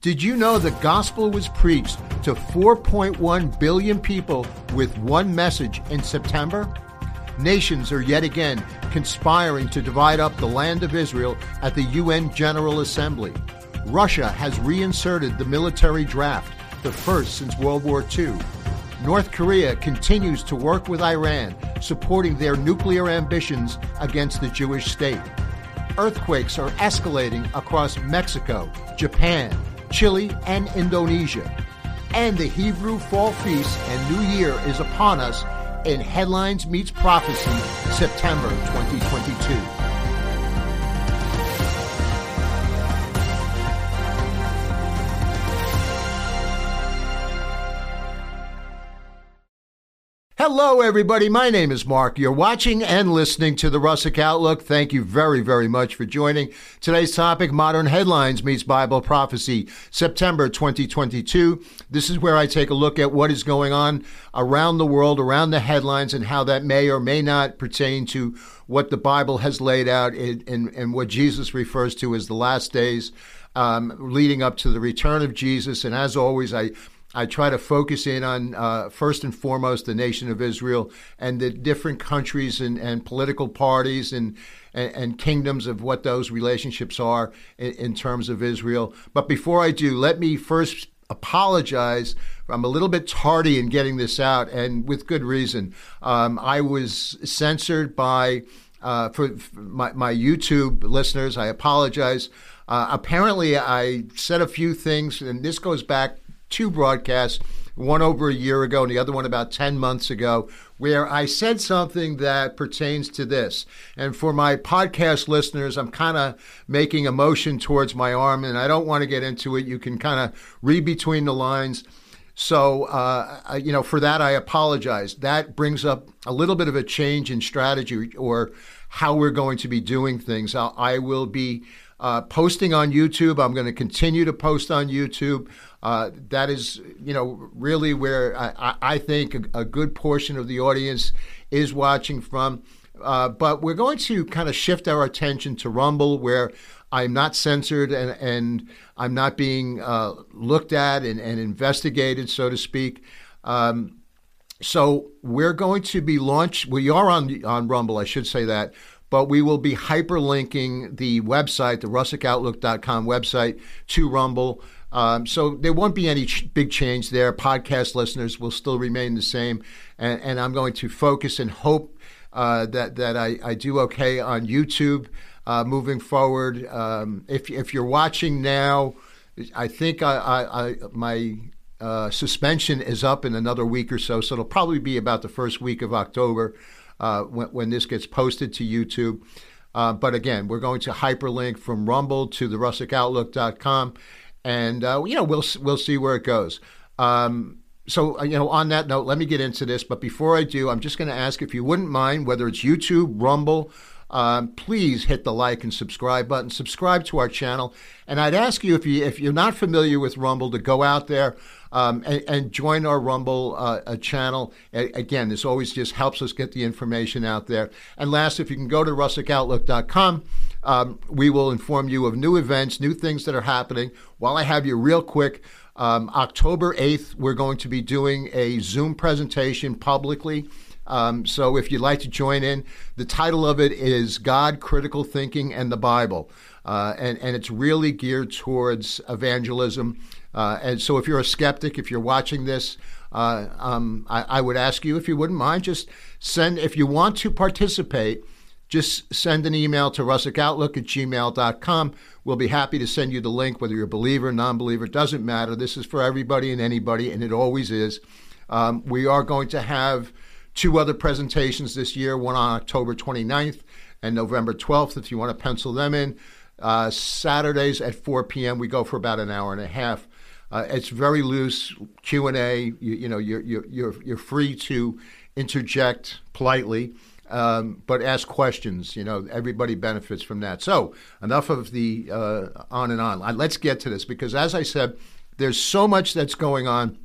Did you know the gospel was preached to 4.1 billion people with one message in September? Nations are yet again conspiring to divide up the land of Israel at the UN General Assembly. Russia has reinserted the military draft, the first since World War II. North Korea continues to work with Iran, supporting their nuclear ambitions against the Jewish state. Earthquakes are escalating across Mexico, Japan, Chile, and Indonesia. And the Hebrew Fall Feast and New Year is upon us in Headlines Meets Prophecy, September 2022. Hello, everybody. My name is Mark. You're watching and listening to the Russick Outlook. Thank you very, very much for joining. Today's topic Modern Headlines meets Bible Prophecy, September 2022. This is where I take a look at what is going on around the world, around the headlines, and how that may or may not pertain to what the Bible has laid out and what Jesus refers to as the last days um, leading up to the return of Jesus. And as always, I I try to focus in on uh, first and foremost the nation of Israel and the different countries and, and political parties and, and, and kingdoms of what those relationships are in, in terms of Israel. But before I do, let me first apologize. I'm a little bit tardy in getting this out, and with good reason. Um, I was censored by uh, for, for my, my, YouTube listeners. I apologize. Uh, apparently, I said a few things, and this goes back two broadcasts, one over a year ago and the other one about 10 months ago, where I said something that pertains to this. And for my podcast listeners, I'm kind of making a motion towards my arm, and I don't want to get into it. You can kind of read between the lines. So, uh, you know, for that, I apologize. That brings up a little bit of a change in strategy or how we're going to be doing things. I will be uh, posting on YouTube. I'm going to continue to post on YouTube. Uh, that is, you know, really where I, I think a, a, good portion of the audience is watching from. Uh, but we're going to kind of shift our attention to Rumble, where I'm not censored and, and I'm not being uh, looked at and, and, investigated, so to speak. Um, so we're going to be launched. We are on on Rumble, I should say that but we will be hyperlinking the website, the russickoutlook.com website, to Rumble. Um, so there won't be any ch- big change there. Podcast listeners will still remain the same, and, and I'm going to focus and hope uh, that that I, I, do okay on YouTube uh, moving forward. Um, if if you're watching now, I think I, I, I my uh, suspension is up in another week or so, so it'll probably be about the first week of October uh, when, when this gets posted to YouTube. Uh, but again, we're going to hyperlink from Rumble to the russickoutlook.com and uh, you know we'll we'll see where it goes. Um, so uh, you know, on that note, let me get into this. But before I do, I'm just going to ask if you wouldn't mind, whether it's YouTube, Rumble. Um, please hit the like and subscribe button. Subscribe to our channel, and I'd ask you if you if you're not familiar with Rumble to go out there um, and, and, join our Rumble uh, channel. A- again, this always just helps us get the information out there. And last, if you can go to russickoutlook.com um, we will inform you of new events, new things that are happening. While I have you, real quick, um, October 8th, we're going to be doing a Zoom presentation publicly. Um, so if you'd like to join in, the title of it is God, Critical Thinking, and the Bible. Uh, and, and it's really geared towards evangelism. Uh, and so if you're a skeptic, if you're watching this, uh, um, I, I, would ask you, if you wouldn't mind, just send, if you want to participate, just send an email to russickoutlook at gmail.com. We'll be happy to send you the link, whether you're a believer, non believer, it doesn't matter. This is for everybody and anybody, and it always is. Um, we are going to have two other presentations this year one on October 29th and November 12th, if you want to pencil them in. Uh, Saturdays at 4 p.m. We go for about an hour and a half. Uh, it's very loose Q and A. You, you, know, you're, you're you're free to interject politely um, but ask questions. You know, everybody benefits from that. So enough of the uh, on and on. Let's get to this because, as I said, there's so much that's going on.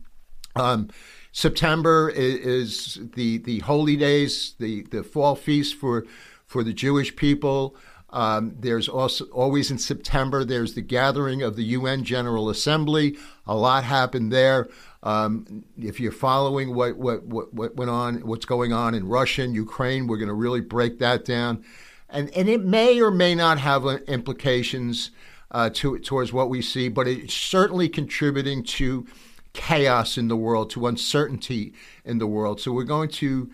Um, September is, is, the the holy days, the the fall feast for for the Jewish people. Um, there's also always in September, there's the gathering of the UN General Assembly. A lot happened there. Um, if you're following what, what, what, what went on, what's going on in Russia and Ukraine, we're going to really break that down. And, and it may or may not have implications uh, to, towards what we see, but it's certainly contributing to chaos in the world, to uncertainty in the world. So we're going to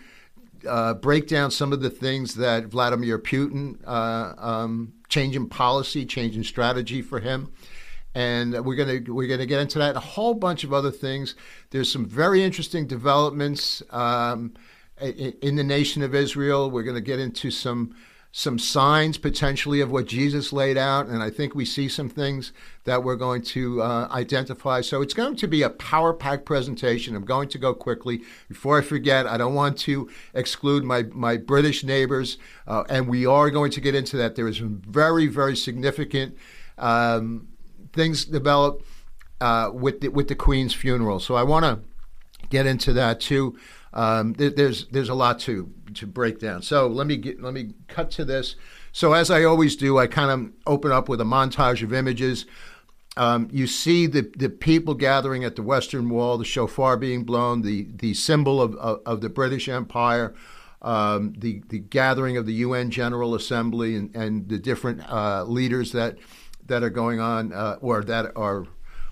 uh, break down some of the things that Vladimir Putin, uh, um, changing policy, changing strategy for him. And we're gonna we're gonna get into that. A whole bunch of other things. There's some very interesting developments um, in, in the nation of Israel. We're gonna get into some some signs potentially of what Jesus laid out, and I think we see some things that we're going to uh, identify. So it's going to be a power packed presentation. I'm going to go quickly. Before I forget, I don't want to exclude my, my British neighbors, uh, and we are going to get into that. There is some very, very significant um, things developed uh, with, the, with the Queen's funeral. So I want to get into that too. Um, there, there's there's a lot to to break down. So let me get let me cut to this. So as I always do, I kind of open up with a montage of images. Um, you see the, the people gathering at the Western Wall, the shofar being blown, the, the symbol of, of, of the British Empire, um, the, the gathering of the UN General Assembly, and, and the different uh, leaders that, that are going on uh, or that are,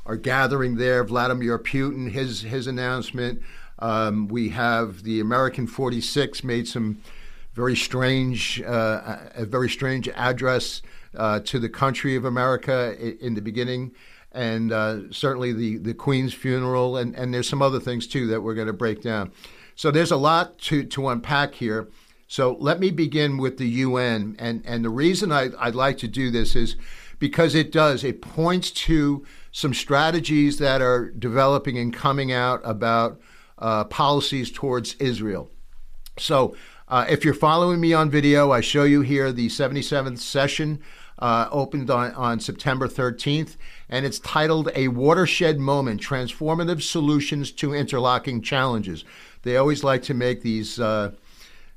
are gathering there. Vladimir Putin, his, his announcement. Um, we have the American 46 made some very strange, uh, a very strange address uh, to the country of America in, the beginning, and uh, certainly the the Queen's funeral, and and there's some other things too that we're going to break down. So there's a lot to to unpack here. So let me begin with the UN, and and the reason I, I'd like to do this is because it does it points to some strategies that are developing and coming out about uh, policies towards Israel. So, uh, if you're following me on video, I show you here the 77th session uh, opened on, on September 13th, and it's titled A Watershed Moment Transformative Solutions to Interlocking Challenges. They always like to make these uh,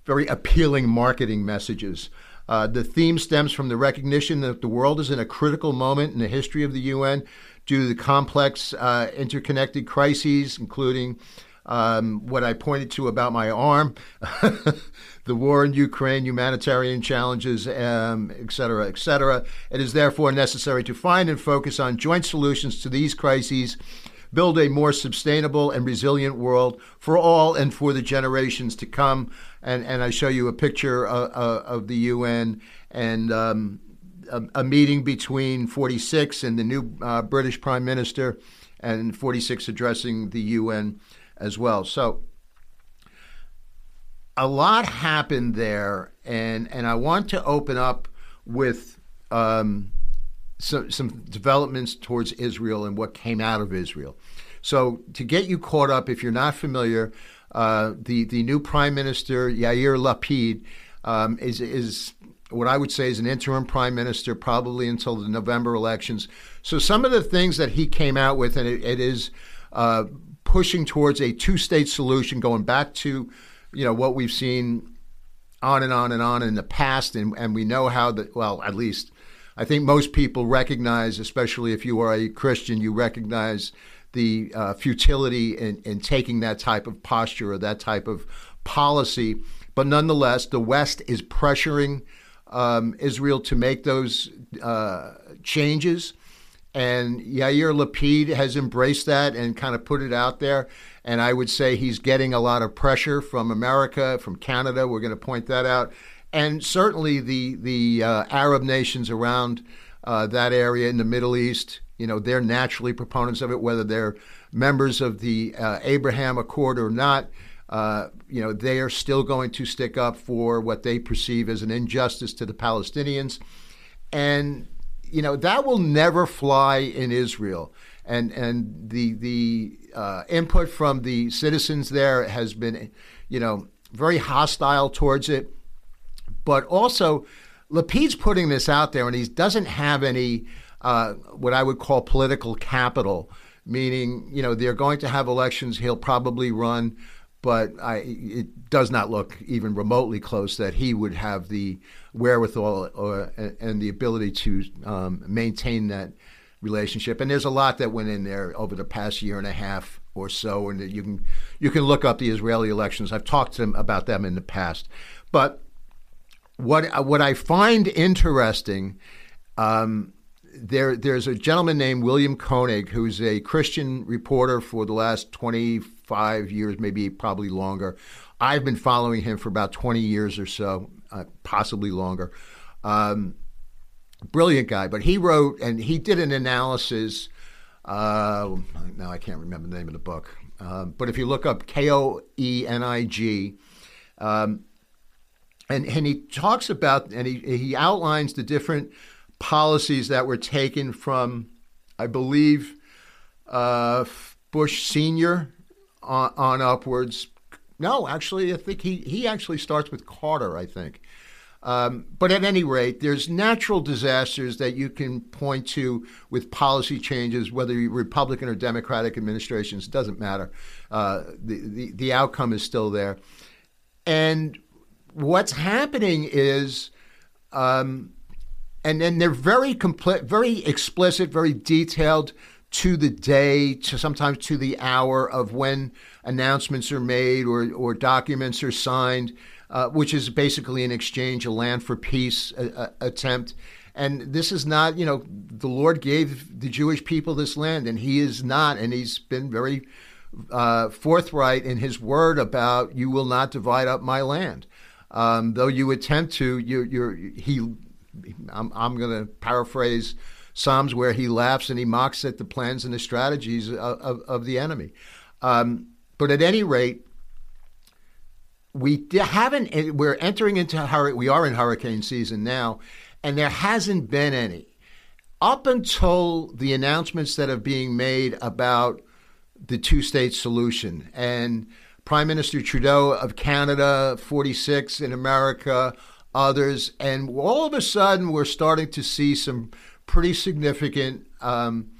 very appealing marketing messages. Uh, the theme stems from the recognition that the world is in a critical moment in the history of the UN due to the complex uh, interconnected crises, including um, what I pointed to about my arm, the war in Ukraine, humanitarian challenges, um, et cetera, et cetera. It is therefore necessary to find and focus on joint solutions to these crises, build a more sustainable and resilient world for all and for the generations to come. And, and I show you a picture of, of the UN and um, a, a, meeting between 46 and the new uh, British Prime Minister, and 46 addressing the UN as well. So a lot happened there, and and I want to open up with um, some some developments towards Israel and what came out of Israel. So to get you caught up, if you're not familiar, uh, the the new Prime Minister Yair Lapid um, is is what I would say is an interim prime minister, probably until the November elections. So some of the things that he came out with, and it, it is uh, pushing towards a two-state solution, going back to, you know, what we've seen on and on and on in the past, and, and we know how that. Well, at least I think most people recognize, especially if you are a Christian, you recognize the uh, futility in, in taking that type of posture or that type of policy. But nonetheless, the West is pressuring um, Israel to make those uh, changes. And Yair Lapid has embraced that and kind of put it out there. And I would say he's getting a lot of pressure from America, from Canada. We're going to point that out. And certainly the, the uh, Arab nations around uh, that area in the Middle East, you know, they're naturally proponents of it, whether they're members of the uh, Abraham Accord or not. Uh, you know, they are still going to stick up for what they perceive as an injustice to the Palestinians. And you know that will never fly in Israel, and and the the uh, input from the citizens there has been, you know, very hostile towards it, but also Lapid's putting this out there, and he doesn't have any uh, what I would call political capital, meaning you know they're going to have elections. He'll probably run but I, it does not look even remotely close that he would have the wherewithal or, and the ability to um, maintain that relationship. And there's a lot that went in there over the past year and a half or so, and you can you can look up the Israeli elections. I've talked to them about them in the past, but what what I find interesting. Um, there, there's a gentleman named William Koenig who's a Christian reporter for the last 25 years, maybe probably longer. I've been following him for about 20 years or so, uh, possibly longer. Um, brilliant guy, but he wrote and he did an analysis. Uh, now I can't remember the name of the book, uh, but if you look up K O E N I G, um, and and he talks about and he he outlines the different policies that were taken from, I believe, uh, Bush Senior on, on, upwards. No, actually, I think he he actually starts with Carter. I think. Um, but at any rate, there's natural disasters that you can point to with policy changes, whether Republican or Democratic administrations, doesn't matter. Uh, the, the, the outcome is still there. And what's happening is, um, and then they're very complete, very explicit, very detailed to the day, to sometimes to the hour of when announcements are made or, or documents are signed uh, which is basically an exchange, a land for peace a, a attempt. And this is not, you know, the Lord gave the Jewish people this land, and He is not, and He's been very uh, forthright in His word about you will not divide up my land. Um, though you attempt to, you, you're He. I'm, I'm going to paraphrase Psalms where He laughs and He mocks at the plans and the strategies of, of, of the enemy. Um, but at any rate, we haven't eh, we're entering into we are in hurricane season now and there hasn't been any up until the announcements that are being made about the two state solution and prime minister trudeau of canada 46 in america others and all of a sudden we're starting to see some pretty significant um,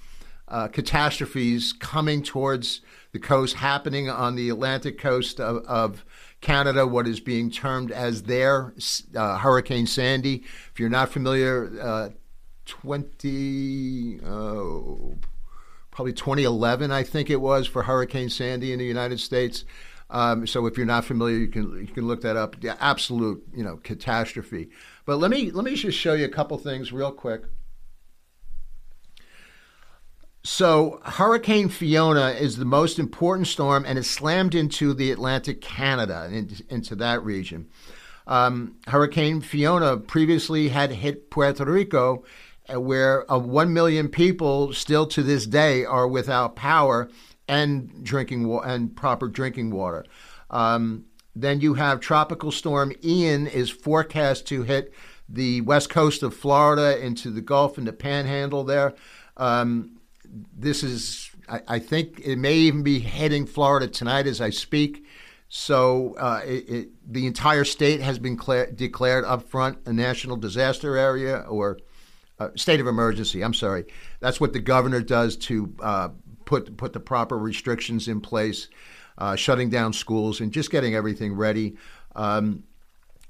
uh, catastrophes coming towards the coast happening on the atlantic coast of, of Canada what is being termed as their uh, Hurricane Sandy. If you're not familiar, uh, 20, oh, probably 2011, I think it was, for Hurricane Sandy in the United States. Um, so if you're not familiar, you can you can look that up. The absolute you know catastrophe. But let me let me just show you a couple things real quick. So, Hurricane Fiona is the most important storm and it slammed into the Atlantic Canada, into, into that region. Um, Hurricane Fiona previously had hit Puerto Rico, uh, where uh, 1 million people still to this day are without power and drinking wa- and proper drinking water. Um, then you have Tropical Storm Ian is forecast to hit the west coast of Florida into the Gulf and the Panhandle there. Um, this is, I, I, think it may even be heading Florida tonight as I speak. So uh, it, it, the entire state has been cla- declared up front a national disaster area or uh, state of emergency. I'm sorry. That's what the governor does to uh, put put the proper restrictions in place, uh, shutting down schools and just getting everything ready. Um,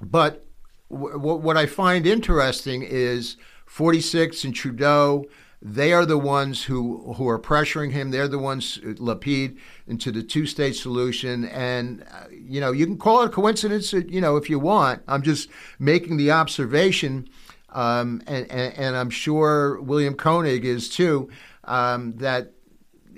but w- w- what I find interesting is 46 and Trudeau they are the ones who who are pressuring him. They're the ones Lapid into the two state solution. And uh, you know, you can call it a coincidence, uh, you know, if you want. I'm just making the observation, um, and, and, and I'm sure William Koenig is too. Um, that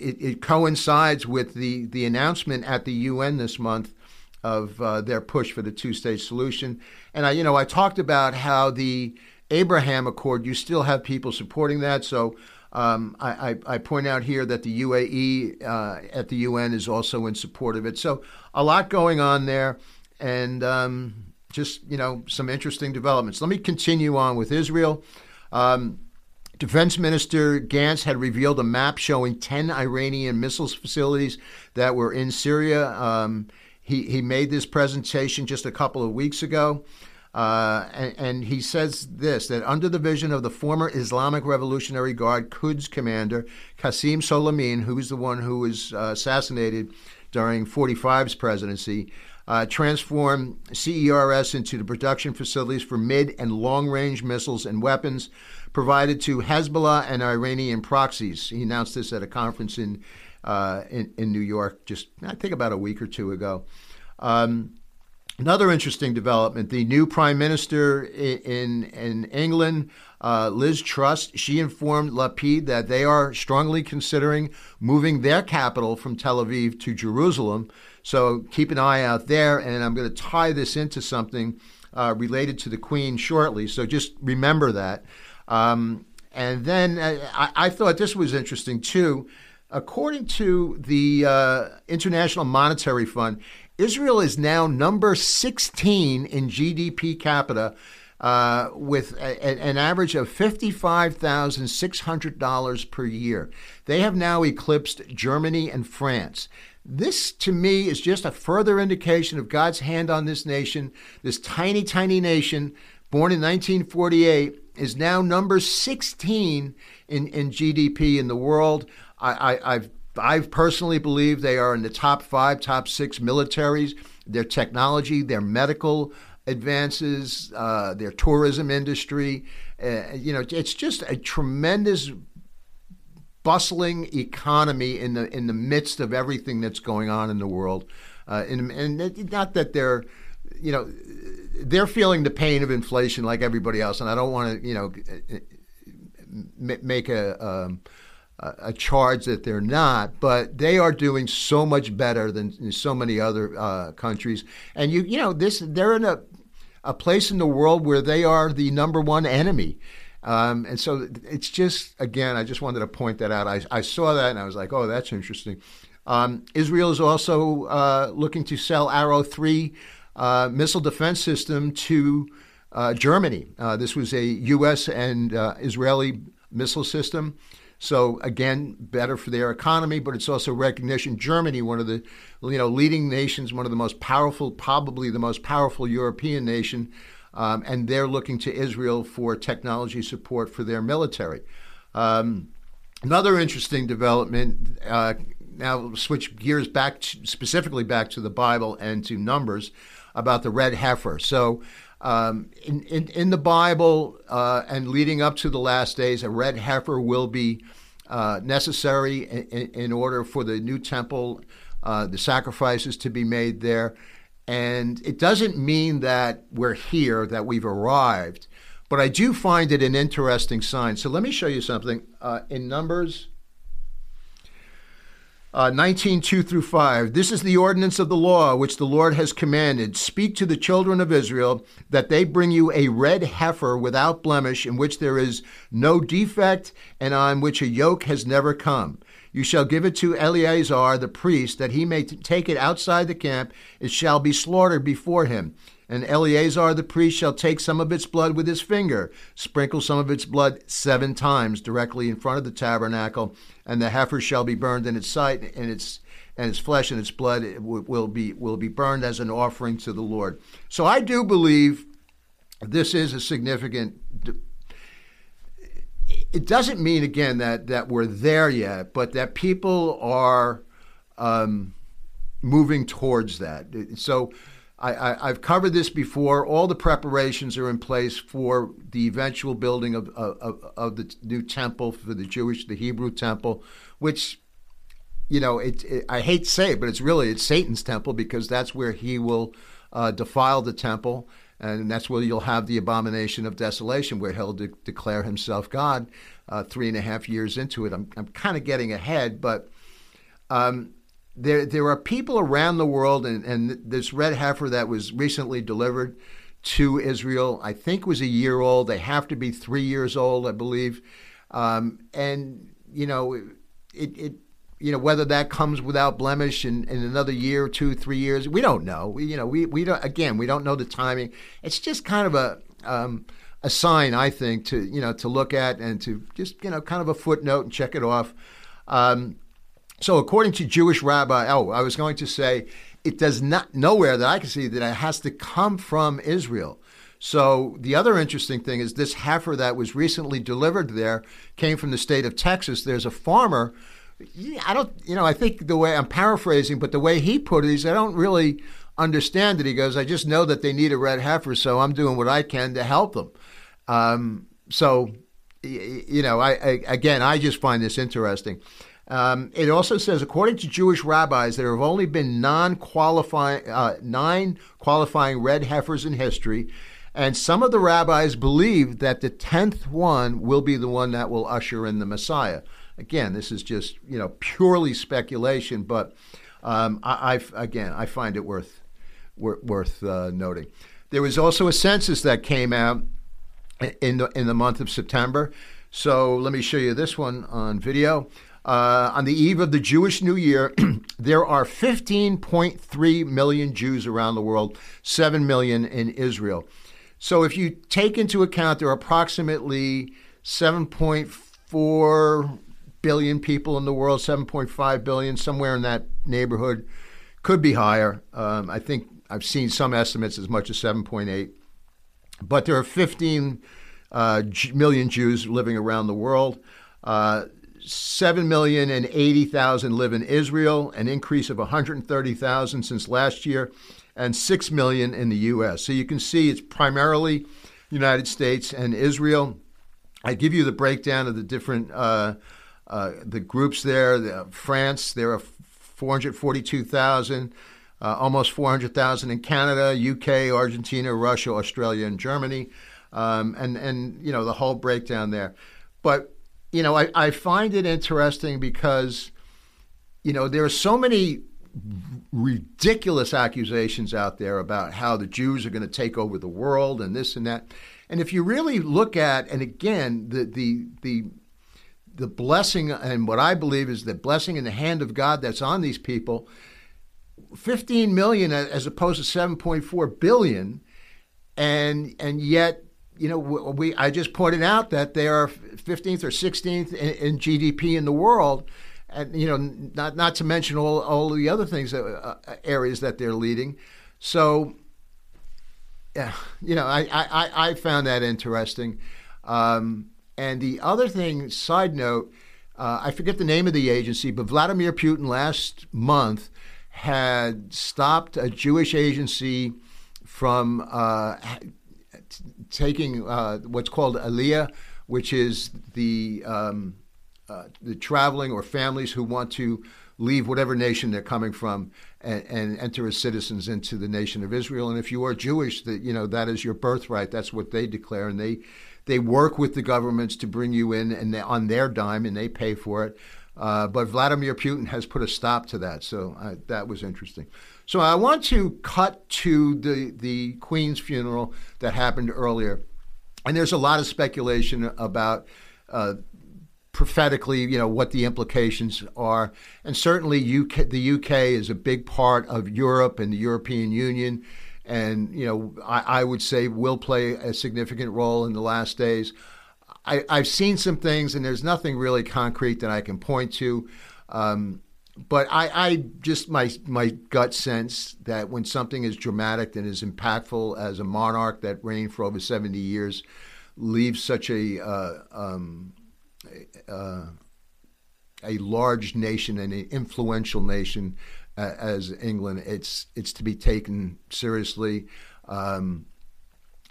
it, it, coincides with the the announcement at the UN this month of uh, their push for the two state solution. And I, you know, I talked about how the Abraham Accord, you still have people supporting that. So um, I, I, I, point out here that the UAE uh, at the UN is also in support of it. So a lot going on there, and um, just you know some interesting developments. Let me continue on with Israel. Um, Defense Minister Gantz had revealed a map showing 10 Iranian missiles facilities that were in Syria. Um, he, he made this presentation just a couple of weeks ago. Uh, and, and, he says this that under the vision of the former Islamic Revolutionary Guard Quds commander Qasem Soleimani, who is the one who was uh, assassinated during 45's presidency, uh, transform Syria into the production facilities for mid and long range missiles and weapons provided to Hezbollah and Iranian proxies. He announced this at a conference in, uh, in, in, New York just, I think, about a week or two ago. Um, another interesting development the new prime minister in, in England, uh, Liz Truss, she informed Lapid that they are strongly considering moving their capital from Tel Aviv to Jerusalem. So keep an eye out there. And I'm going to tie this into something uh, related to the Queen shortly. So just remember that. Um, and then uh, I, I, thought this was interesting too. According to the uh, International Monetary Fund, Israel is now number 16 in GDP capita. Uh, with a, an average of $55,600 per year. They have now eclipsed Germany and France. This, to me, is just a further indication of God's hand on this nation. This tiny, tiny nation, born in 1948, is now number 16 in, in GDP in the world. I, I, I've I personally believe they are in the top five, top six militaries. Their technology, their medical advances, uh, their tourism industry. Uh, you know, it's just a tremendous bustling economy in the in the midst of everything that's going on in the world. Uh, and, and not that they're, you know, they're feeling the pain of inflation like everybody else. And I don't want to, you know, make a um, a charge that they're not, but they are doing so much better than so many other uh, countries. And you, you know, this they're in a a place in the world where they are the number one enemy. Um, and so it's just, again, I just wanted to point that out. I, I saw that and I was like, oh, that's interesting. Um, Israel is also uh, looking to sell Arrow 3 uh, missile defense system to uh, Germany. Uh, this was a U.S. and uh, Israeli missile system. So again, better for their economy, but it's also recognition. Germany, one of the you know leading nations, one of the most powerful, probably the most powerful European nation, um, and they're looking to Israel for technology support for their military. Um, another interesting development. Uh, now switch gears back to, specifically back to the Bible and to Numbers about the red heifer. So. Um, in, in, in, the Bible uh, and leading up to the last days, a red heifer will be uh, necessary in, in, order for the new temple, uh, the sacrifices to be made there. And it doesn't mean that we're here, that we've arrived, but I do find it an interesting sign. So let me show you something. Uh, in Numbers uh, 19, 2 through 5. This is the ordinance of the law which the Lord has commanded. Speak to the children of Israel that they bring you a red heifer without blemish, in which there is no defect, and on which a yoke has never come. You shall give it to Eleazar the priest, that he may take it outside the camp. It shall be slaughtered before him. And Eleazar the priest shall take some of its blood with his finger, sprinkle some of its blood seven times directly in front of the tabernacle, and the heifer shall be burned in its sight, and its and its flesh and its blood will be will be burned as an offering to the Lord. So I do believe this is a significant it doesn't mean again that that we're there yet, but that people are um, moving towards that. So I, have covered this before. All the preparations are in place for the eventual building of, of, of the new temple for the Jewish, the Hebrew temple, which you know, it, it, I hate to say it, but it's really it's Satan's temple because that's where he will uh, defile the temple and that's where you'll have the abomination of desolation, where he'll de- declare himself God. Uh, three and a half years into it, I'm, I'm kind of getting ahead, but um, there there are people around the world, and, and this red heifer that was recently delivered to Israel, I think was a year old. They have to be three years old, I believe, um, and you know it, it you know whether that comes without blemish in, in another year, two, three years, we don't know. We, you know, we, we don't again, we don't know the timing. It's just kind of a um, a sign, I think, to you know to look at and to just you know kind of a footnote and check it off. Um, so, according to Jewish rabbi, oh, I was going to say it does not nowhere that I can see that it has to come from Israel. So the other interesting thing is this heifer that was recently delivered there came from the state of Texas. There's a farmer I don't, you know, I think the way I'm paraphrasing, but the way he put it is I don't really understand it. He goes, I just know that they need a red heifer, so I'm doing what I can to help them. Um, so, you know, I, I, again, I just find this interesting. Um, it also says, according to Jewish rabbis, there have only been non-qualifying, uh, nine qualifying red heifers in history, and some of the rabbis believe that the tenth one will be the one that will usher in the Messiah. Again, this is just you know purely speculation, but um, I, I, again I find it worth worth uh, noting. There was also a census that came out in the in the month of September. So let me show you this one on video. Uh, on the eve of the Jewish New Year, there are 15.3 million Jews around the world, 7 million in Israel. So if you take into account there are approximately 7.4 billion people in the world, 7.5 billion, somewhere in that neighborhood, could be higher. Um, I think I've seen some estimates as much as 7.8. But there are 15 uh, million Jews living around the world. Uh, 7 million and 80,000 live in Israel, an increase of 130,000 since last year, and 6 million in the U.S. So you can see it's primarily United States and Israel. I give you the breakdown of the different uh, uh, the groups there. The, France, there are 442,000, uh, almost 400,000 in Canada, UK, Argentina, Russia, Australia, and Germany, um, and and you know the whole breakdown there. But you know, I, I find it interesting because, you know, there are so many ridiculous accusations out there about how the Jews are going to take over the world and this and that. And if you really look at, and again, the the the the blessing and what I believe is the blessing in the hand of God that's on these people, 15 million as opposed to 7.4 billion, and and yet you know, we I just pointed out that they are 15th or 16th in, in GDP in the world, and you know, not not to mention all all the other things that, uh, uh, areas that they're leading. So, yeah, you know, I I, I found that interesting. Um, and the other thing, side note, uh, I forget the name of the agency, but Vladimir Putin last month had stopped a Jewish agency from uh, taking uh, what's called Aliyah, which is the um, uh, the traveling or families who want to leave whatever nation they're coming from and, and, enter as citizens into the nation of Israel. And if you are Jewish, that you know that is your birthright. That's what they declare, and they they work with the governments to bring you in, and on their dime, and they pay for it. Uh, but Vladimir Putin has put a stop to that, so uh, that was interesting. So I want to cut to the the Queen's funeral that happened earlier, and there's a lot of speculation about. Uh, prophetically, you know what the implications are, and certainly UK, the UK is a big part of Europe and the European Union, and you know I, I would say will play a significant role in the last days. I, have seen some things, and there's nothing really concrete that I can point to. Um, but I, I just my my gut sense that when something is dramatic and as impactful as a monarch that reigned for over seventy years leaves such a uh, um, uh, a large nation and an influential nation as England, it's it's to be taken seriously. Um,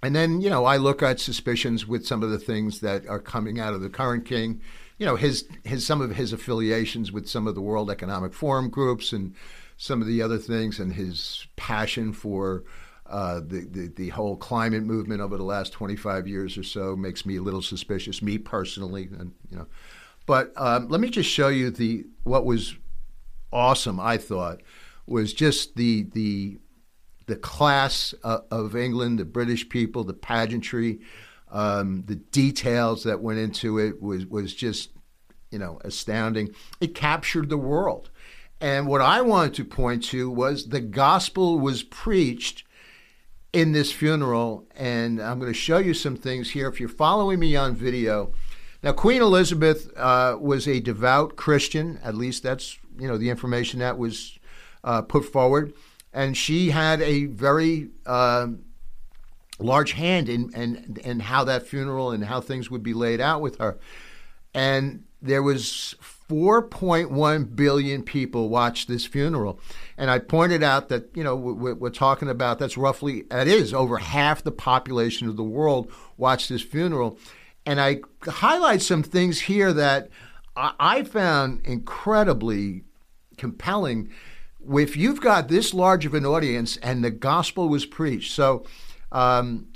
and then you know I look at suspicions with some of the things that are coming out of the current king you know his his some of his affiliations with some of the World Economic Forum groups and some of the other things, and his passion for uh, the, the, the whole climate movement over the last 25 years or so makes me a little suspicious, me personally, and you know. But um, let me just show you the what was awesome. I thought was just the the the class uh, of England, the British people, the pageantry. Um, the details that went into it was was just you know astounding. It captured the world, and what I wanted to point to was the gospel was preached in this funeral, and I'm going to show you some things here. If you're following me on video, now Queen Elizabeth uh, was a devout Christian. At least that's you know the information that was uh, put forward, and she had a very uh, large hand in, in, in how that funeral and how things would be laid out with her. And there was 4.1 billion people watched this funeral. And I pointed out that, you know, we're, talking about that's roughly, that is over half the population of the world watched this funeral. And I highlight some things here that I found incredibly compelling. If you've got this large of an audience and the gospel was preached, so um,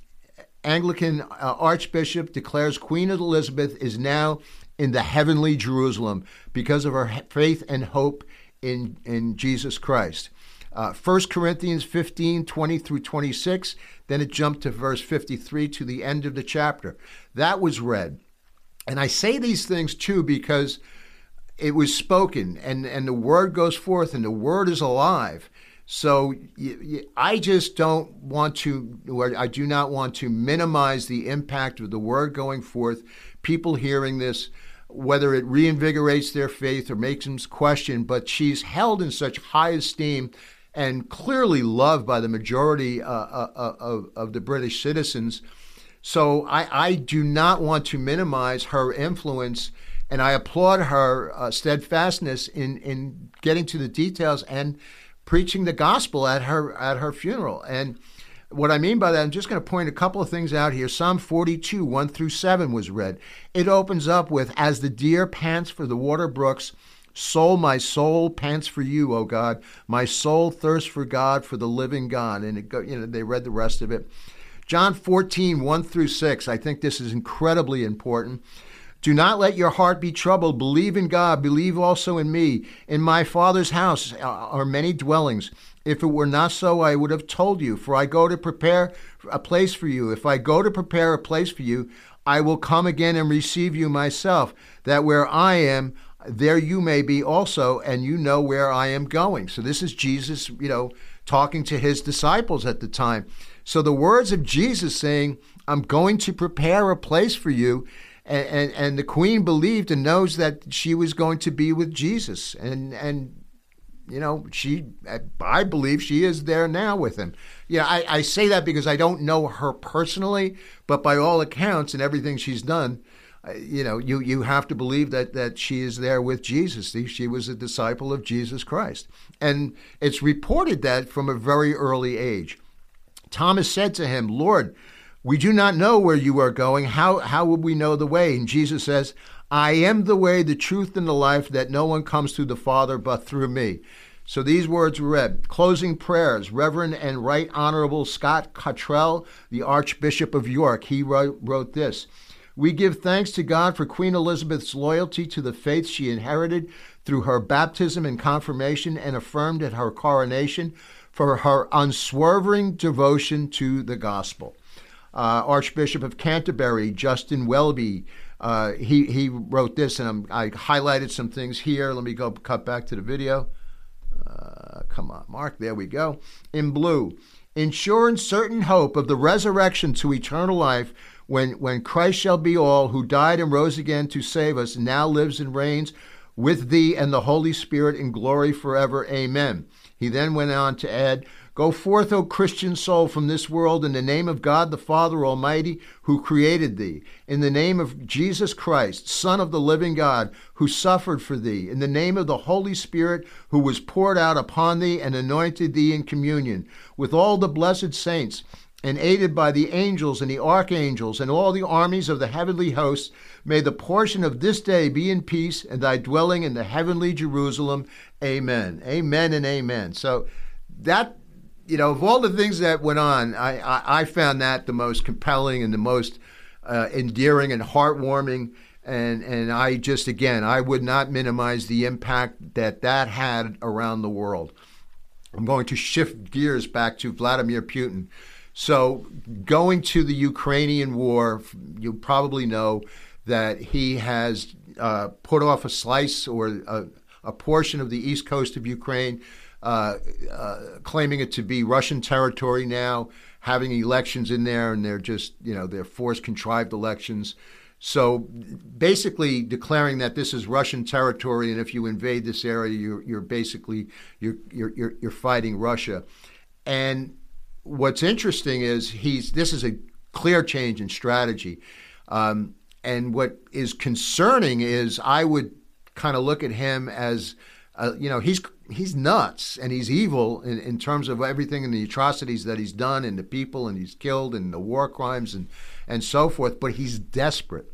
Anglican uh, Archbishop declares Queen Elizabeth is now in the heavenly Jerusalem because of her faith and hope in, in Jesus Christ. Uh, 1 Corinthians 15, 20 through 26. Then it jumped to verse 53 to the end of the chapter. That was read. And I say these things too because it was spoken and, and the word goes forth and the word is alive. So I just don't want to, or I do not want to minimize the impact of the word going forth, people hearing this, whether it reinvigorates their faith or makes them question, but she's held in such high esteem and clearly loved by the majority uh, uh, uh, of, of the British citizens. So I, I, do not want to minimize her influence, and I applaud her uh, steadfastness in, in getting to the details and preaching the gospel at her at her funeral. And what I mean by that, I'm just going to point a couple of things out here. Psalm 42, 1 through 7 was read. It opens up with, As the deer pants for the water brooks, soul, my soul pants for you, O God. My soul thirsts for God, for the living God. And it go, you know, they read the rest of it. John 14, 1 through 6. I think this is incredibly important. Do not let your heart be troubled. Believe in God. Believe also in me. In my Father's house are many dwellings. If it were not so, I would have told you, for I go to prepare a place for you. If I go to prepare a place for you, I will come again and receive you myself, that where I am, there you may be also, and you know where I am going. So this is Jesus, you know, talking to his disciples at the time. So the words of Jesus saying, I'm going to prepare a place for you and, and, and the queen believed and knows that she was going to be with Jesus, and and you know she I believe she is there now with him. Yeah, I, I say that because I don't know her personally, but by all accounts and everything she's done, uh, you know, you, you have to believe that, that she is there with Jesus. She was a disciple of Jesus Christ. And it's reported that from a very early age. Thomas said to him, Lord, we do not know where you are going. How, how would we know the way? And Jesus says, I am the way, the truth, and the life, that no one comes to the Father but through me. So these words were read. Closing prayers. Reverend and Right Honorable Scott Cottrell, the Archbishop of York, he wrote, wrote this. We give thanks to God for Queen Elizabeth's loyalty to the faith she inherited through her baptism and confirmation and affirmed at her coronation, for her unswerving devotion to the gospel uh, Archbishop of Canterbury, Justin Welby. Uh, he, he wrote this, and I'm, i highlighted some things here. Let me go cut back to the video. Uh, come on, Mark. There we go. In blue, ensuring certain hope of the resurrection to eternal life when, when Christ shall be all, who died and rose again to save us, now lives and reigns with thee and the Holy Spirit in glory forever. Amen. He then went on to add, Go forth, O Christian soul, from this world in the name of God the Father Almighty, who created thee, in the name of Jesus Christ, Son of the living God, who suffered for thee, in the name of the Holy Spirit, who was poured out upon thee and anointed thee in communion, with all the blessed saints, and aided by the angels and the archangels and all the armies of the heavenly hosts, may the portion of this day be in peace and thy dwelling in the heavenly Jerusalem. Amen. Amen and amen. So that you know, of all the things that went on, I, I, I found that the most compelling and the most uh, endearing and heartwarming. And, and I just, again, I would not minimize the impact that that had around the world. I'm going to shift gears back to Vladimir Putin. So, going to the Ukrainian war, you probably know that he has uh, put off a slice or a, a portion of the east coast of Ukraine uh, uh, claiming it to be Russian territory now, having elections in there, and they're just, you know, they're forced contrived elections. So basically declaring that this is Russian territory, and if you invade this area, you're, you're basically you're, you're, you're fighting Russia. And what's interesting is he's this is a clear change in strategy. Um, and what is concerning is I would kind of look at him as, uh, you know, he's he's nuts and he's evil in, in terms of everything and the atrocities that he's done and the people and he's killed and the war crimes and and so forth. But he's desperate,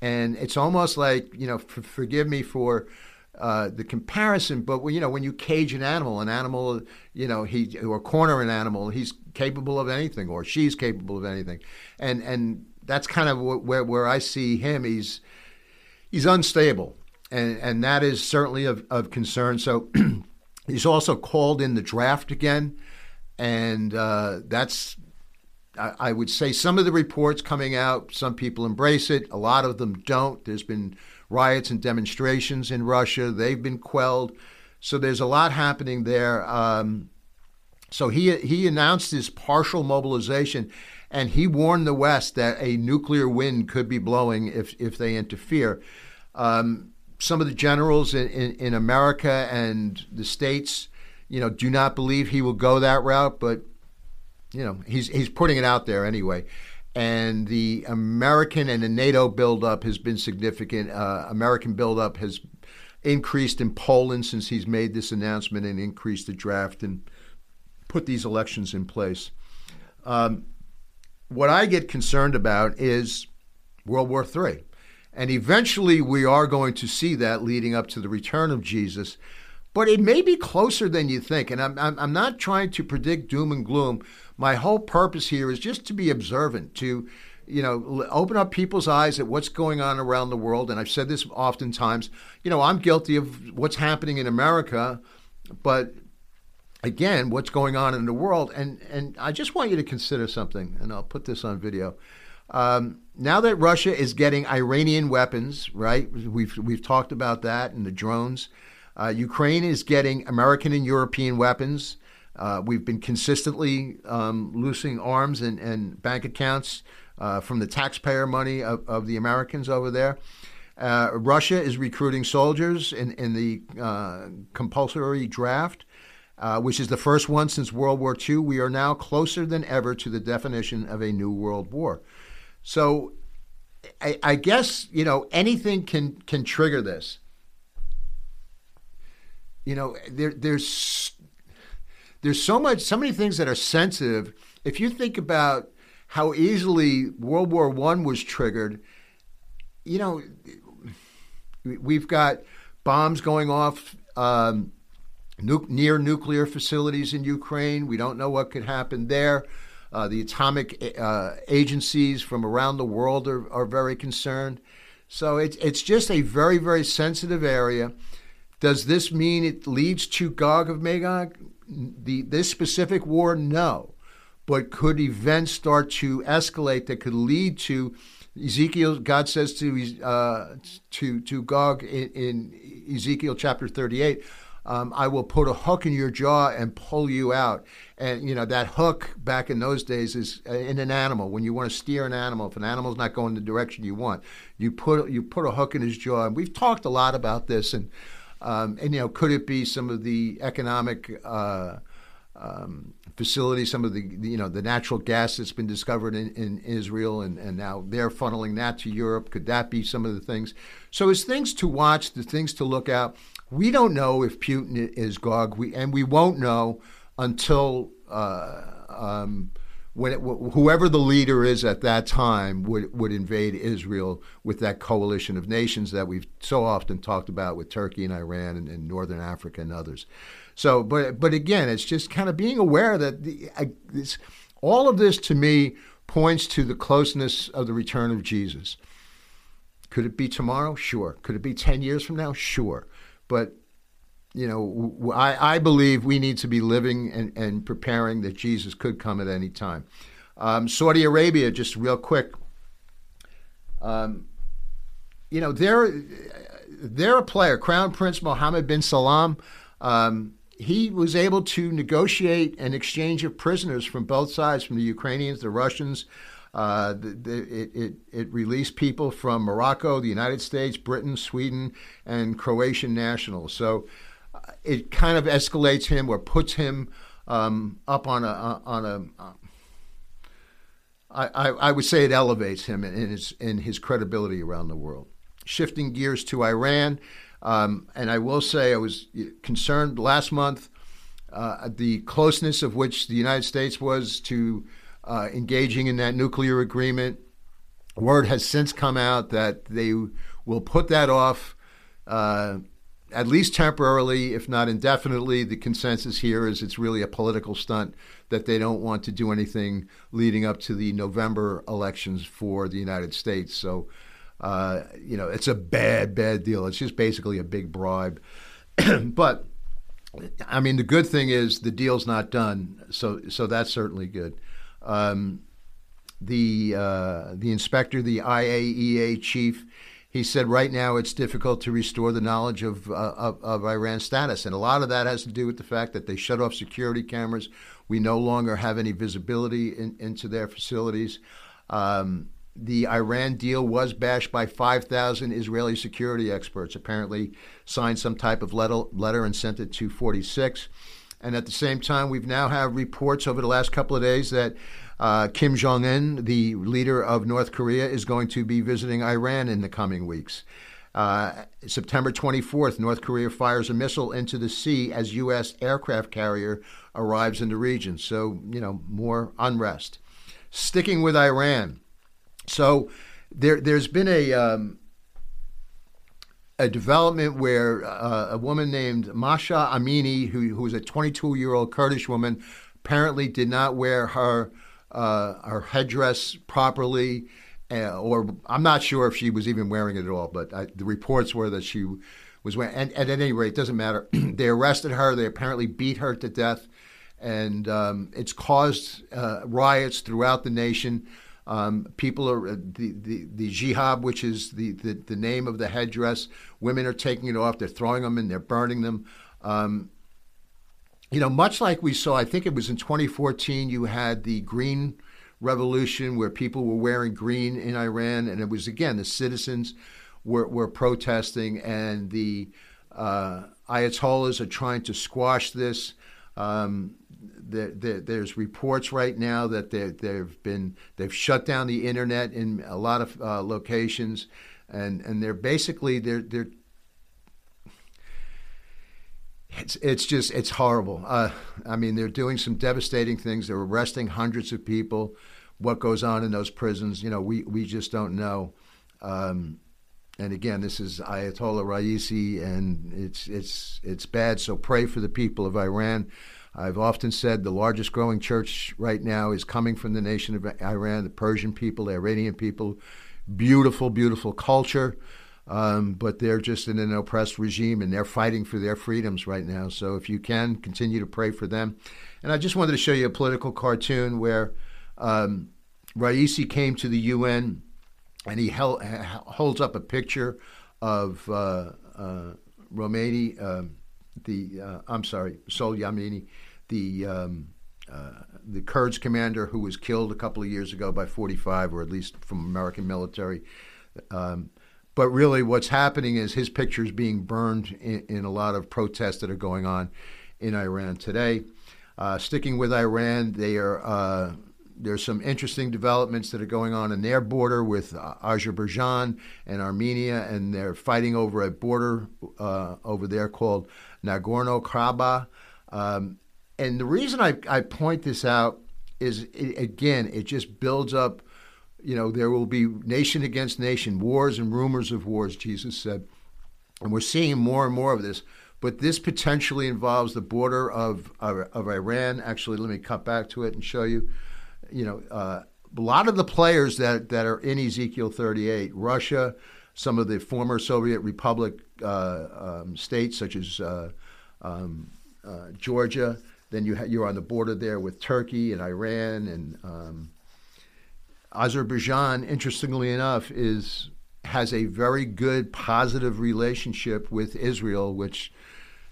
and it's almost like you know, f- forgive me for. Uh, the comparison, but you know, when you cage an animal, an animal, you know, he or corner an animal, he's capable of anything, or she's capable of anything, and and that's kind of where where I see him. He's he's unstable, and and that is certainly of, of concern. So he's also called in the draft again, and uh, that's I, I would say some of the reports coming out. Some people embrace it, a lot of them don't. There's been riots and demonstrations in Russia; they've been quelled. So there's a lot happening there. Um, so he he announced his partial mobilization, and he warned the West that a nuclear wind could be blowing if if they interfere. Um, some of the generals in, in, in, America and the states, you know, do not believe he will go that route, but you know, he's he's putting it out there anyway. And the American and the NATO buildup has been significant. Uh, American buildup has increased in Poland since he's made this announcement and increased the draft and put these elections in place. Um, what I get concerned about is World War III. And eventually we are going to see that leading up to the return of Jesus. But it may be closer than you think. And I'm, I'm, I'm not trying to predict doom and gloom. My whole purpose here is just to be observant, to you know, open up people's eyes at what's going on around the world. And I've said this oftentimes. You know, I'm guilty of what's happening in America, but again, what's going on in the world. And and I just want you to consider something, and I'll put this on video. Um, now that Russia is getting Iranian weapons, right? We've we've talked about that and the drones. Uh, Ukraine is getting American and European weapons. Uh, we've been consistently um, losing arms and, and bank accounts uh, from the taxpayer money of, of the Americans over there. Uh, Russia is recruiting soldiers in, in the uh, compulsory draft uh, which is the first one since World War II, we are now closer than ever to the definition of a new world war. So I, I guess, you know, anything can, can trigger this. You know, there, there's there's so much so many things that are sensitive. If you think about how easily World War One was triggered, you know, we've got bombs going off um, nu- near nuclear facilities in Ukraine. We don't know what could happen there. Uh, the atomic uh, agencies from around the world are, are very concerned. So it's, it's just a very, very sensitive area. Does this mean it leads to Gog of Magog? The, this specific war, no. But could events start to escalate that could lead to Ezekiel? God says to uh, to to Gog in, in Ezekiel chapter thirty-eight, um, I will put a hook in your jaw and pull you out. And you know that hook back in those days is uh, in an animal. When you want to steer an animal, if an animal's not going the direction you want, you put you put a hook in his jaw. And we've talked a lot about this. And um, and you know, could it be some of the economic uh, um, facilities, some of the you know the natural gas that's been discovered in, in Israel, and, and now they're funneling that to Europe. Could that be some of the things? So, it's things to watch, the things to look out. We don't know if Putin is Gog, we, and we won't know until uh, um, when it, whoever the leader is at that time would, would invade Israel with that coalition of nations that we've so often talked about with Turkey and Iran and, and Northern Africa and others. So, but but again, it's just kind of being aware that the, I, this, all of this to me points to the closeness of the return of Jesus. Could it be tomorrow? Sure. Could it be 10 years from now? Sure. But you know, I, I believe we need to be living and, and preparing that Jesus could come at any time. Um, Saudi Arabia, just real quick. Um, you know, they're they're a player. Crown Prince Mohammed bin Salman. Um, he was able to negotiate an exchange of prisoners from both sides, from the Ukrainians, the Russians, uh, the, the, it, it, it, released people from Morocco, the United States, Britain, Sweden, and Croatian nationals. So uh, it kind of escalates him or puts him um, up on a on a. Uh, I, I would say it elevates him in his in his credibility around the world. Shifting gears to Iran, Um, and I will say I was concerned last month uh, the closeness of which the United States was to uh, engaging in that nuclear agreement. Word has since come out that they will put that off uh, at least temporarily, if not indefinitely. The consensus here is it's really a political stunt that they don't want to do anything leading up to the November elections for the United States. So, uh, you know, it's a bad, bad deal. It's just basically a big bribe. but I mean, the good thing is the deal's not done, so so that's certainly good. Um, the uh, the inspector, the IAEA chief, he said right now it's difficult to restore the knowledge of, uh, of, of Iran's status, and a lot of that has to do with the fact that they shut off security cameras. We no longer have any visibility in, into their facilities. Um, the Iran deal was bashed by 5,000 Israeli security experts. Apparently, signed some type of letter, letter and sent it to 46. And at the same time, we've now have reports over the last couple of days that uh, Kim Jong Un, the leader of North Korea, is going to be visiting Iran in the coming weeks. Uh, September 24th, North Korea fires a missile into the sea as U.S. aircraft carrier arrives in the region. So, you know, more unrest. Sticking with Iran, so there, there's been a um, a development where uh, a woman named Mahsa Amini, who who was a 22 year old Kurdish woman, apparently did not wear her uh, her headdress properly. Uh, or I'm not sure if she was even wearing it at all, but I, the reports were that she was wearing. And, and at any rate, it doesn't matter. they arrested her. They apparently beat her to death, and um, it's caused uh, riots throughout the nation. Um, people are uh, the, the the jihad, which is the, the, the name of the headdress. Women are taking it off. They're throwing them and they're burning them. Um, you know, much like we saw, I think it was in 2014. You had the green revolution where people were wearing green in Iran, and it was again the citizens were were protesting, and the uh, Ayatollahs are trying to squash this. Um, there's reports right now that they've been they've shut down the internet in a lot of uh, locations, and and they're basically they're they're it's it's just it's horrible. Uh, I mean, they're doing some devastating things. They're arresting hundreds of people. What goes on in those prisons, you know, we we just don't know. Um, and again, this is Ayatollah Raisi, and it's it's it's bad. So pray for the people of Iran. I've often said the largest growing church right now is coming from the nation of Iran, the Persian people, the Iranian people. Beautiful, beautiful culture, um, but they're just in an oppressed regime and they're fighting for their freedoms right now. So if you can, continue to pray for them. And I just wanted to show you a political cartoon where um, Raisi came to the UN and he held, holds up a picture of uh, uh, Romani. Um, the uh, I'm sorry, Soleimani, the um, uh, the Quds commander who was killed a couple of years ago by 45, or at least from American military. Um, but really, what's happening is his picture is being burned in, in, a lot of protests that are going on in Iran today. Uh, sticking with Iran, they are uh, there's some interesting developments that are going on in their border with uh, Azerbaijan and Armenia, and they're fighting over a border uh, over there called Nagorno Karabakh. Um, and the reason I, I point this out is, it, again, it just builds up. You know, there will be nation against nation, wars and rumors of wars, Jesus said. And we're seeing more and more of this. But this potentially involves the border of, of, of Iran. Actually, let me cut back to it and show you. You know, uh, a lot of the players that, that are in Ezekiel 38, Russia, some of the former Soviet Republic uh, um, states, such as uh, um, uh, Georgia. Then you ha- you're on the border there with Turkey and Iran and um, Azerbaijan. Interestingly enough, is has a very good positive relationship with Israel, which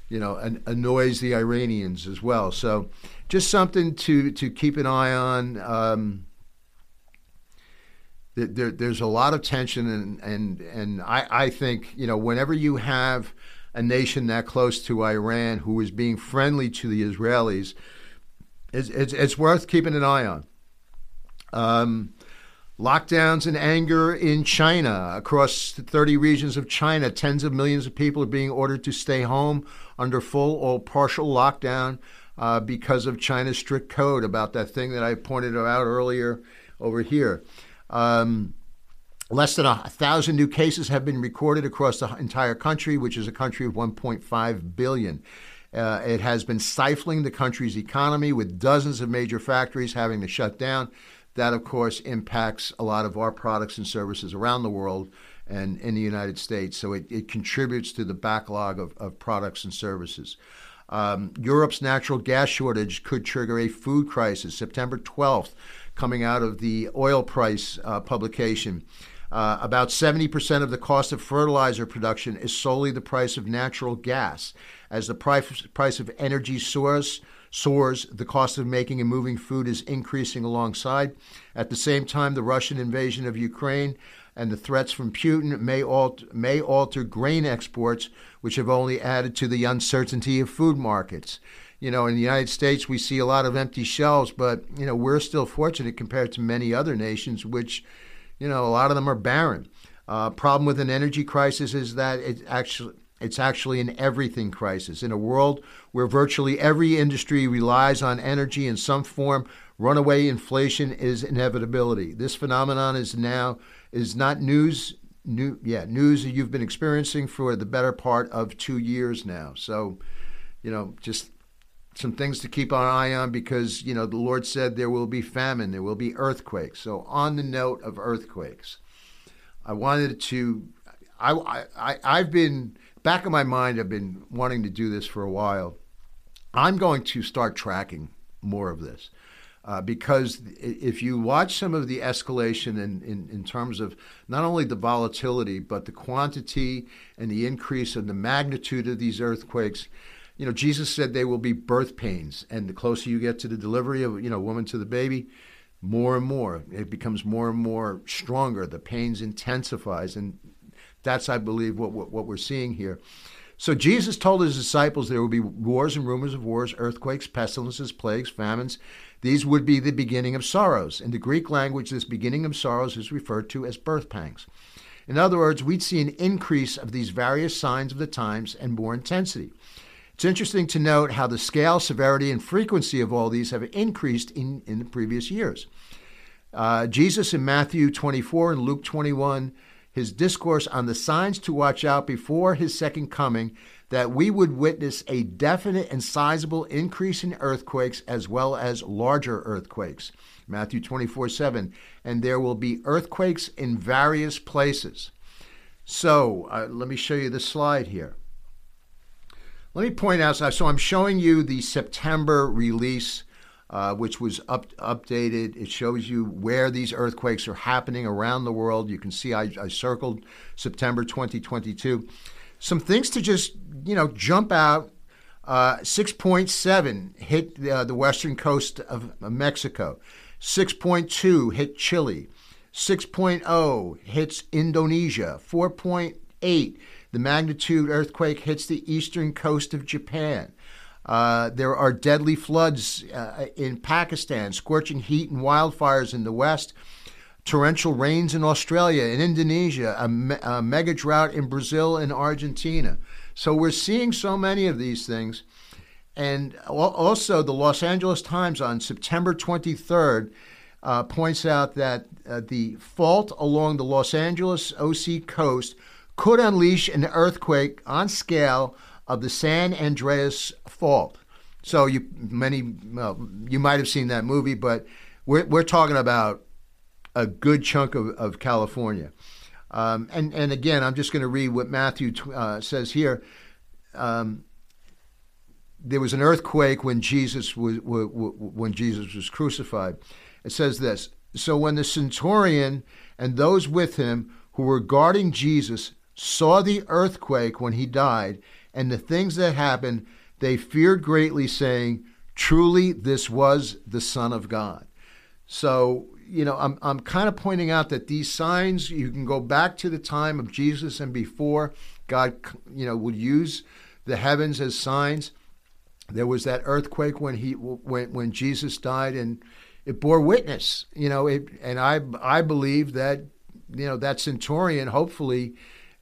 you know an- annoys the Iranians as well. So just something to to keep an eye on. There, there's a lot of tension, and and and I, I think you know whenever you have a nation that close to Iran who is being friendly to the Israelis, it's, it's, it's worth keeping an eye on. Um, Lockdowns and anger in China. Across 30 regions of China, tens of millions of people are being ordered to stay home under full or partial lockdown uh, because of China's strict code about that thing that I pointed out earlier over here. Um, less than a thousand new cases have been recorded across the entire country, which is a country of 1.5 billion. Uh, it has been stifling the country's economy with dozens of major factories having to shut down. That, of course, impacts a lot of our products and services around the world and in the United States. So it, it contributes to the backlog of, of products and services. Um, Europe's natural gas shortage could trigger a food crisis. September 12th, coming out of the oil price uh, publication. Uh, about 70% of the cost of fertilizer production is solely the price of natural gas. As the price, price of energy soars, soars, the cost of making and moving food is increasing alongside. At the same time, the Russian invasion of Ukraine and the threats from Putin may may alter grain exports, which have only added to the uncertainty of food markets. You know, in the United States, we see a lot of empty shelves, but, you know, we're still fortunate compared to many other nations, which, you know, a lot of them are barren. Uh, problem with an energy crisis is that it actually it's actually an everything crisis. In a world where virtually every industry relies on energy in some form, runaway inflation is inevitability. This phenomenon is now is not news new yeah, news that you've been experiencing for the better part of 2 years now. So, you know, just some things to keep our eye on because, you know, the Lord said there will be famine, there will be earthquakes. So, on the note of earthquakes, I wanted to I, I I've been back in my mind, I've been wanting to do this for a while. I'm going to start tracking more of this. Uh, because if you watch some of the escalation in, in, in, terms of not only the volatility, but the quantity and the increase and the magnitude of these earthquakes, you know, Jesus said they will be birth pains. And the closer you get to the delivery of, you know, woman to the baby, more and more, it becomes more and more stronger. The pains intensifies. And that's, I believe, what, what, what we're seeing here. So Jesus told his disciples there would be wars and rumors of wars, earthquakes, pestilences, plagues, famines. These would be the beginning of sorrows. In the Greek language, this beginning of sorrows is referred to as birth pangs. In other words, we'd see an increase of these various signs of the times and more intensity. It's interesting to note how the scale, severity, and frequency of all these have increased in, in the previous years. Uh, Jesus in Matthew 24 and Luke 21 his discourse on the signs to watch out before his second coming, that we would witness a definite and sizable increase in earthquakes as well as larger earthquakes. Matthew 24 7. And there will be earthquakes in various places. So uh, let me show you the slide here. Let me point out so I'm showing you the September release uh, which was up, updated. It shows you where these earthquakes are happening around the world. You can see I, I circled September 2022. Some things to just, you know, jump out. Uh, 6.7 hit uh, the western coast of Mexico. 6.2 hit Chile. 6.0 hits Indonesia. 4.8, the magnitude earthquake hits the eastern coast of Japan. Uh, there are deadly floods uh, in Pakistan, scorching heat and wildfires in the west, torrential rains in Australia and Indonesia, a, me- a mega drought in Brazil and Argentina. So we're seeing so many of these things. And also, the Los Angeles Times on September 23rd uh, points out that uh, the fault along the Los Angeles OC coast could unleash an earthquake on scale of the San Andreas Fault. So you many well, you might have seen that movie, but we're we're talking about a good chunk of, of California. Um, and and again, I'm just going to read what Matthew uh, says here. Um, there was an earthquake when Jesus was when Jesus was crucified. It says this. So when the centurion and those with him who were guarding Jesus saw the earthquake when he died and the things that happened, they feared greatly, saying, Truly, this was the Son of God. So, you know, I'm, I'm kind of pointing out that these signs, you can go back to the time of Jesus and before God, you know, would use the heavens as signs. There was that earthquake when he when when Jesus died, and it bore witness. You know, it, and I I believe that you know that centurion hopefully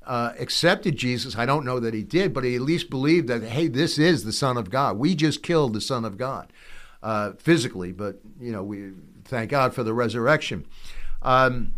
uh, accepted Jesus. I don't know that he did, but he at least believed that hey, this is the Son of God. We just killed the Son of God uh, physically, but you know we thank God for the resurrection. Um,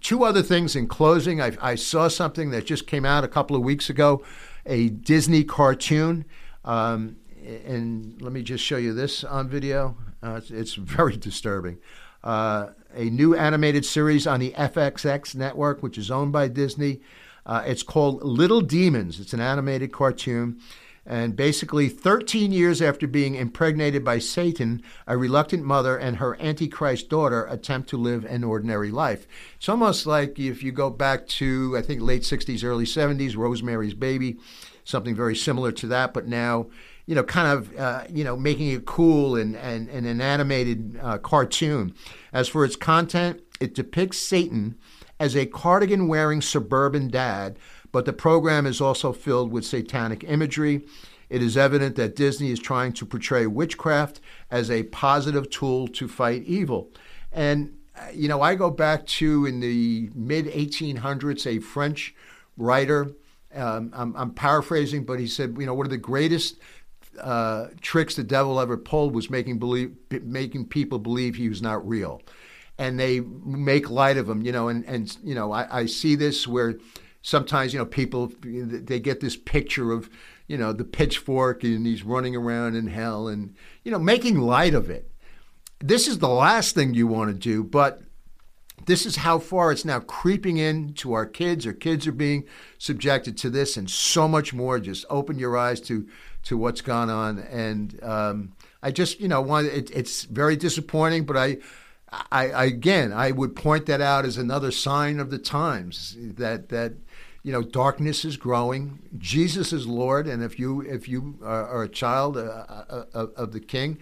two other things in closing. I, I, saw something that just came out a couple of weeks ago, a Disney cartoon. Um, and let me just show you this on video. Uh, it's, it's, very disturbing. Uh, a new animated series on the FXX network, which is owned by Disney. Uh, it's called Little Demons. It's an animated cartoon. And basically, 13 years after being impregnated by Satan, a reluctant mother and her Antichrist daughter attempt to live an ordinary life. It's almost like if you go back to, I think, late 60s, early 70s, Rosemary's Baby, something very similar to that, but now, you know, kind of, uh, you know, making it cool and, and, and an animated uh, cartoon. As for its content, it depicts Satan as a cardigan wearing suburban dad but the program is also filled with satanic imagery. It is evident that Disney is trying to portray witchcraft as a positive tool to fight evil. And, uh, you know, I go back to in the mid 1800s, a French writer, um, I'm, I'm, paraphrasing, but he said, you know, one of the greatest uh, tricks the devil ever pulled was making believe, making people believe he was not real. And they make light of him, you know, and, and you know, I, I see this where sometimes you know people they get this picture of you know the pitchfork and he's running around in hell and you know making light of it. This is the last thing you want to do but this is how far it's now creeping in to our kids. Our kids are being subjected to this and so much more. Just open your eyes to to what's gone on. And um, i just you know want it, it's very disappointing but i I, again, I would point that out as another sign of the times that that you know, darkness is growing. Jesus is Lord, and if you if you are, are a child uh, uh, uh, of the King,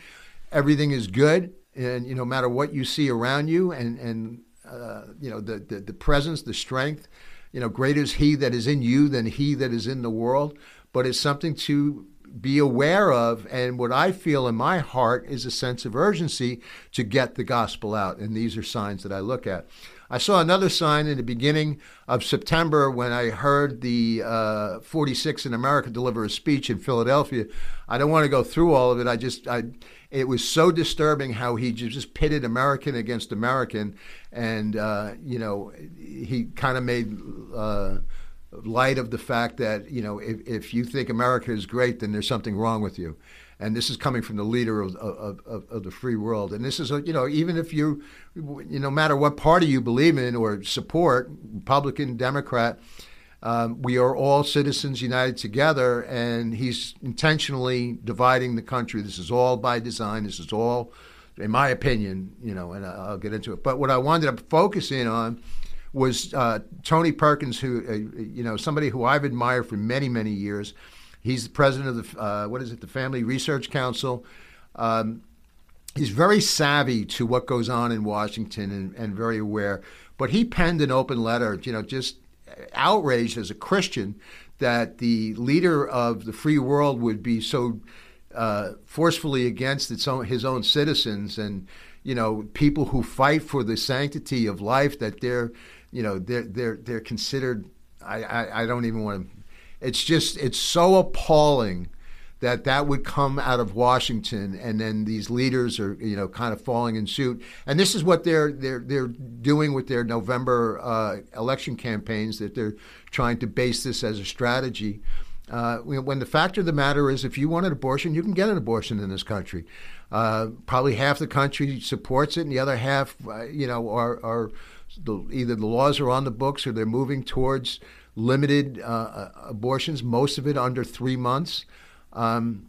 everything is good. And you know, no matter what you see around you, and and uh, you know the, the the presence, the strength, you know, greater is He that is in you than He that is in the world. But it's something to be aware of. And what I feel in my heart is a sense of urgency to get the gospel out. And these are signs that I look at. I saw another sign in the beginning of September when I heard the uh, 46 in America deliver a speech in Philadelphia. I don't want to go through all of it. I just, I, it was so disturbing how he just pitted American against American, and uh, you know, he kind of made. Uh, light of the fact that you know if, if you think America is great, then there's something wrong with you and this is coming from the leader of, of, of, of, the free world. And this is, a, you know, even if you, you know, no matter what party you believe in or support, Republican, Democrat, um, we are all citizens united together, and he's intentionally dividing the country. This is all by design. This is all, in my opinion, you know, and I'll get into it. But what I wanted to focus in on was uh, Tony Perkins, who, uh, you know, somebody who I've admired for many, many years. He's the president of the uh, what is it, the Family Research Council. Um, he's very savvy to what goes on in Washington and, and very aware. But he penned an open letter, you know, just outraged as a Christian that the leader of the free world would be so uh, forcefully against its own, his own citizens and you know people who fight for the sanctity of life that they're you know they're they're they're considered I, I, I don't even want to it's just it's so appalling that that would come out of Washington, and then these leaders are you know kind of falling in suit. And this is what they're they're they're doing with their November uh, election campaigns. That they're trying to base this as a strategy. Uh, when the fact of the matter is, if you want an abortion, you can get an abortion in this country. Uh, probably half the country supports it, and the other half, uh, you know, are, are the, either the laws are on the books or they're moving towards limited uh, uh, abortions, most of it under three months. Um,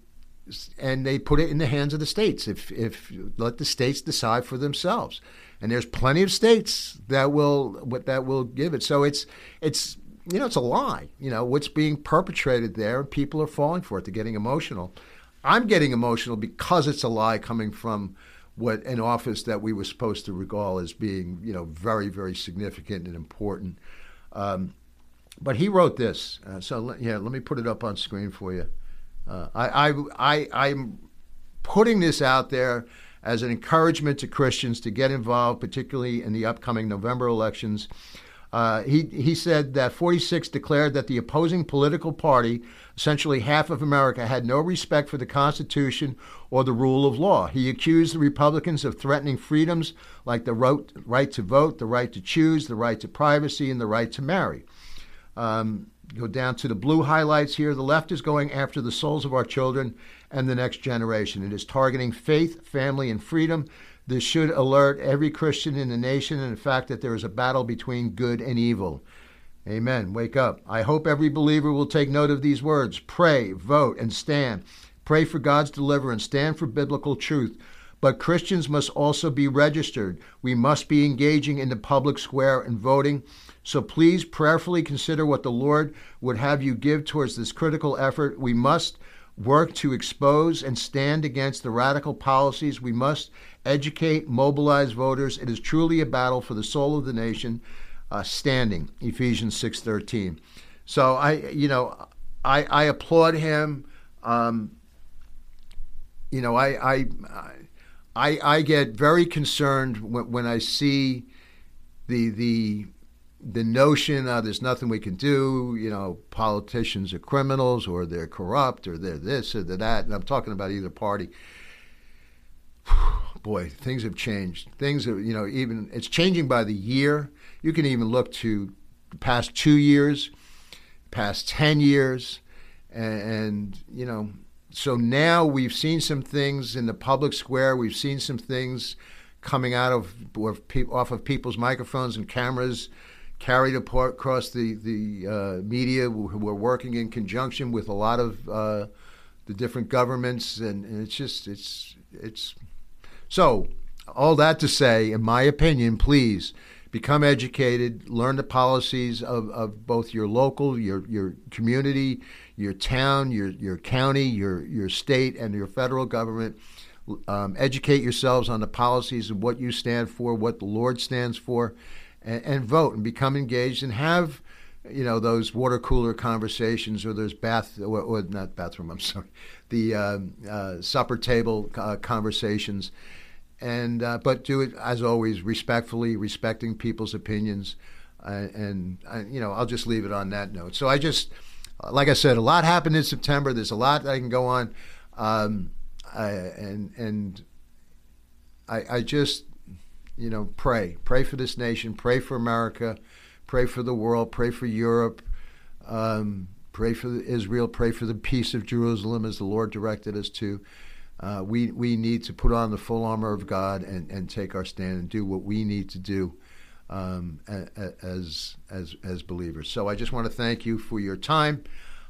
and they put it in the hands of the states. If, if let the states decide for themselves, and there's plenty of states that will that will give it. So it's it's you know it's a lie. You know what's being perpetrated there, and people are falling for it. They're getting emotional. I'm getting emotional because it's a lie coming from what an office that we were supposed to regard as being you know very very significant and important. Um, but he wrote this. Uh, so yeah, let me put it up on screen for you. Uh, I, I, I, I'm putting this out there as an encouragement to Christians to get involved, particularly in the upcoming November elections. Uh, he, he said that 46 declared that the opposing political party, essentially half of America, had no respect for the Constitution or the rule of law. He accused the Republicans of threatening freedoms like the right to vote, the right to choose, the right to privacy, and the right to marry. Um, go down to the blue highlights here. The left is going after the souls of our children and the next generation. It is targeting faith, family, and freedom. This should alert every Christian in the nation and the fact that there is a battle between good and evil. Amen. Wake up. I hope every believer will take note of these words pray, vote, and stand. Pray for God's deliverance, stand for biblical truth. But Christians must also be registered. We must be engaging in the public square and voting. So please prayerfully consider what the Lord would have you give towards this critical effort. We must work to expose and stand against the radical policies. We must educate, mobilize voters. It is truly a battle for the soul of the nation. Uh, standing, Ephesians six thirteen. So I, you know, I, I applaud him. Um, you know, I, I, I, I get very concerned when, when I see the the the notion uh, there's nothing we can do, you know, politicians are criminals or they're corrupt or they're this or they're that, and I'm talking about either party. Boy, things have changed. Things are, you know, even it's changing by the year. You can even look to the past two years, past 10 years, and, and you know, so now we've seen some things in the public square. We've seen some things coming out of off of people's microphones and cameras carried across the the uh, media who are working in conjunction with a lot of uh, the different governments, and, and, it's just it's it's so all that to say, in my opinion, please become educated, learn the policies of, of both your local, your your community, your town, your your county, your your state, and your federal government. Um, educate yourselves on the policies of what you stand for, what the Lord stands for and, and vote and become engaged and have you know those water cooler conversations or those bath or, or not bathroom i'm sorry the uh, uh, supper table uh, conversations and uh, but do it as always respectfully respecting people's opinions uh, and uh, you know i'll just leave it on that note so i just like i said a lot happened in september there's a lot i can go on um, I, and and I, I just you know, pray. Pray for this nation. Pray for America. Pray for the world. Pray for Europe. Um, pray for Israel. Pray for the peace of Jerusalem as the Lord directed us to. Uh, we, we need to put on the full armor of God and, and take our stand and do what we need to do um, as, as, as believers. So I just want to thank you for your time.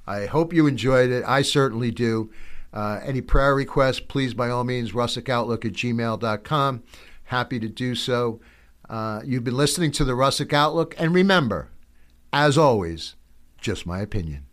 I hope you enjoyed it. I certainly do. Uh, any prayer requests, please, by all means, russickoutlook at gmail.com. Happy to do so. Uh, you've been listening to the Russick Outlook, and remember, as always, just my opinion.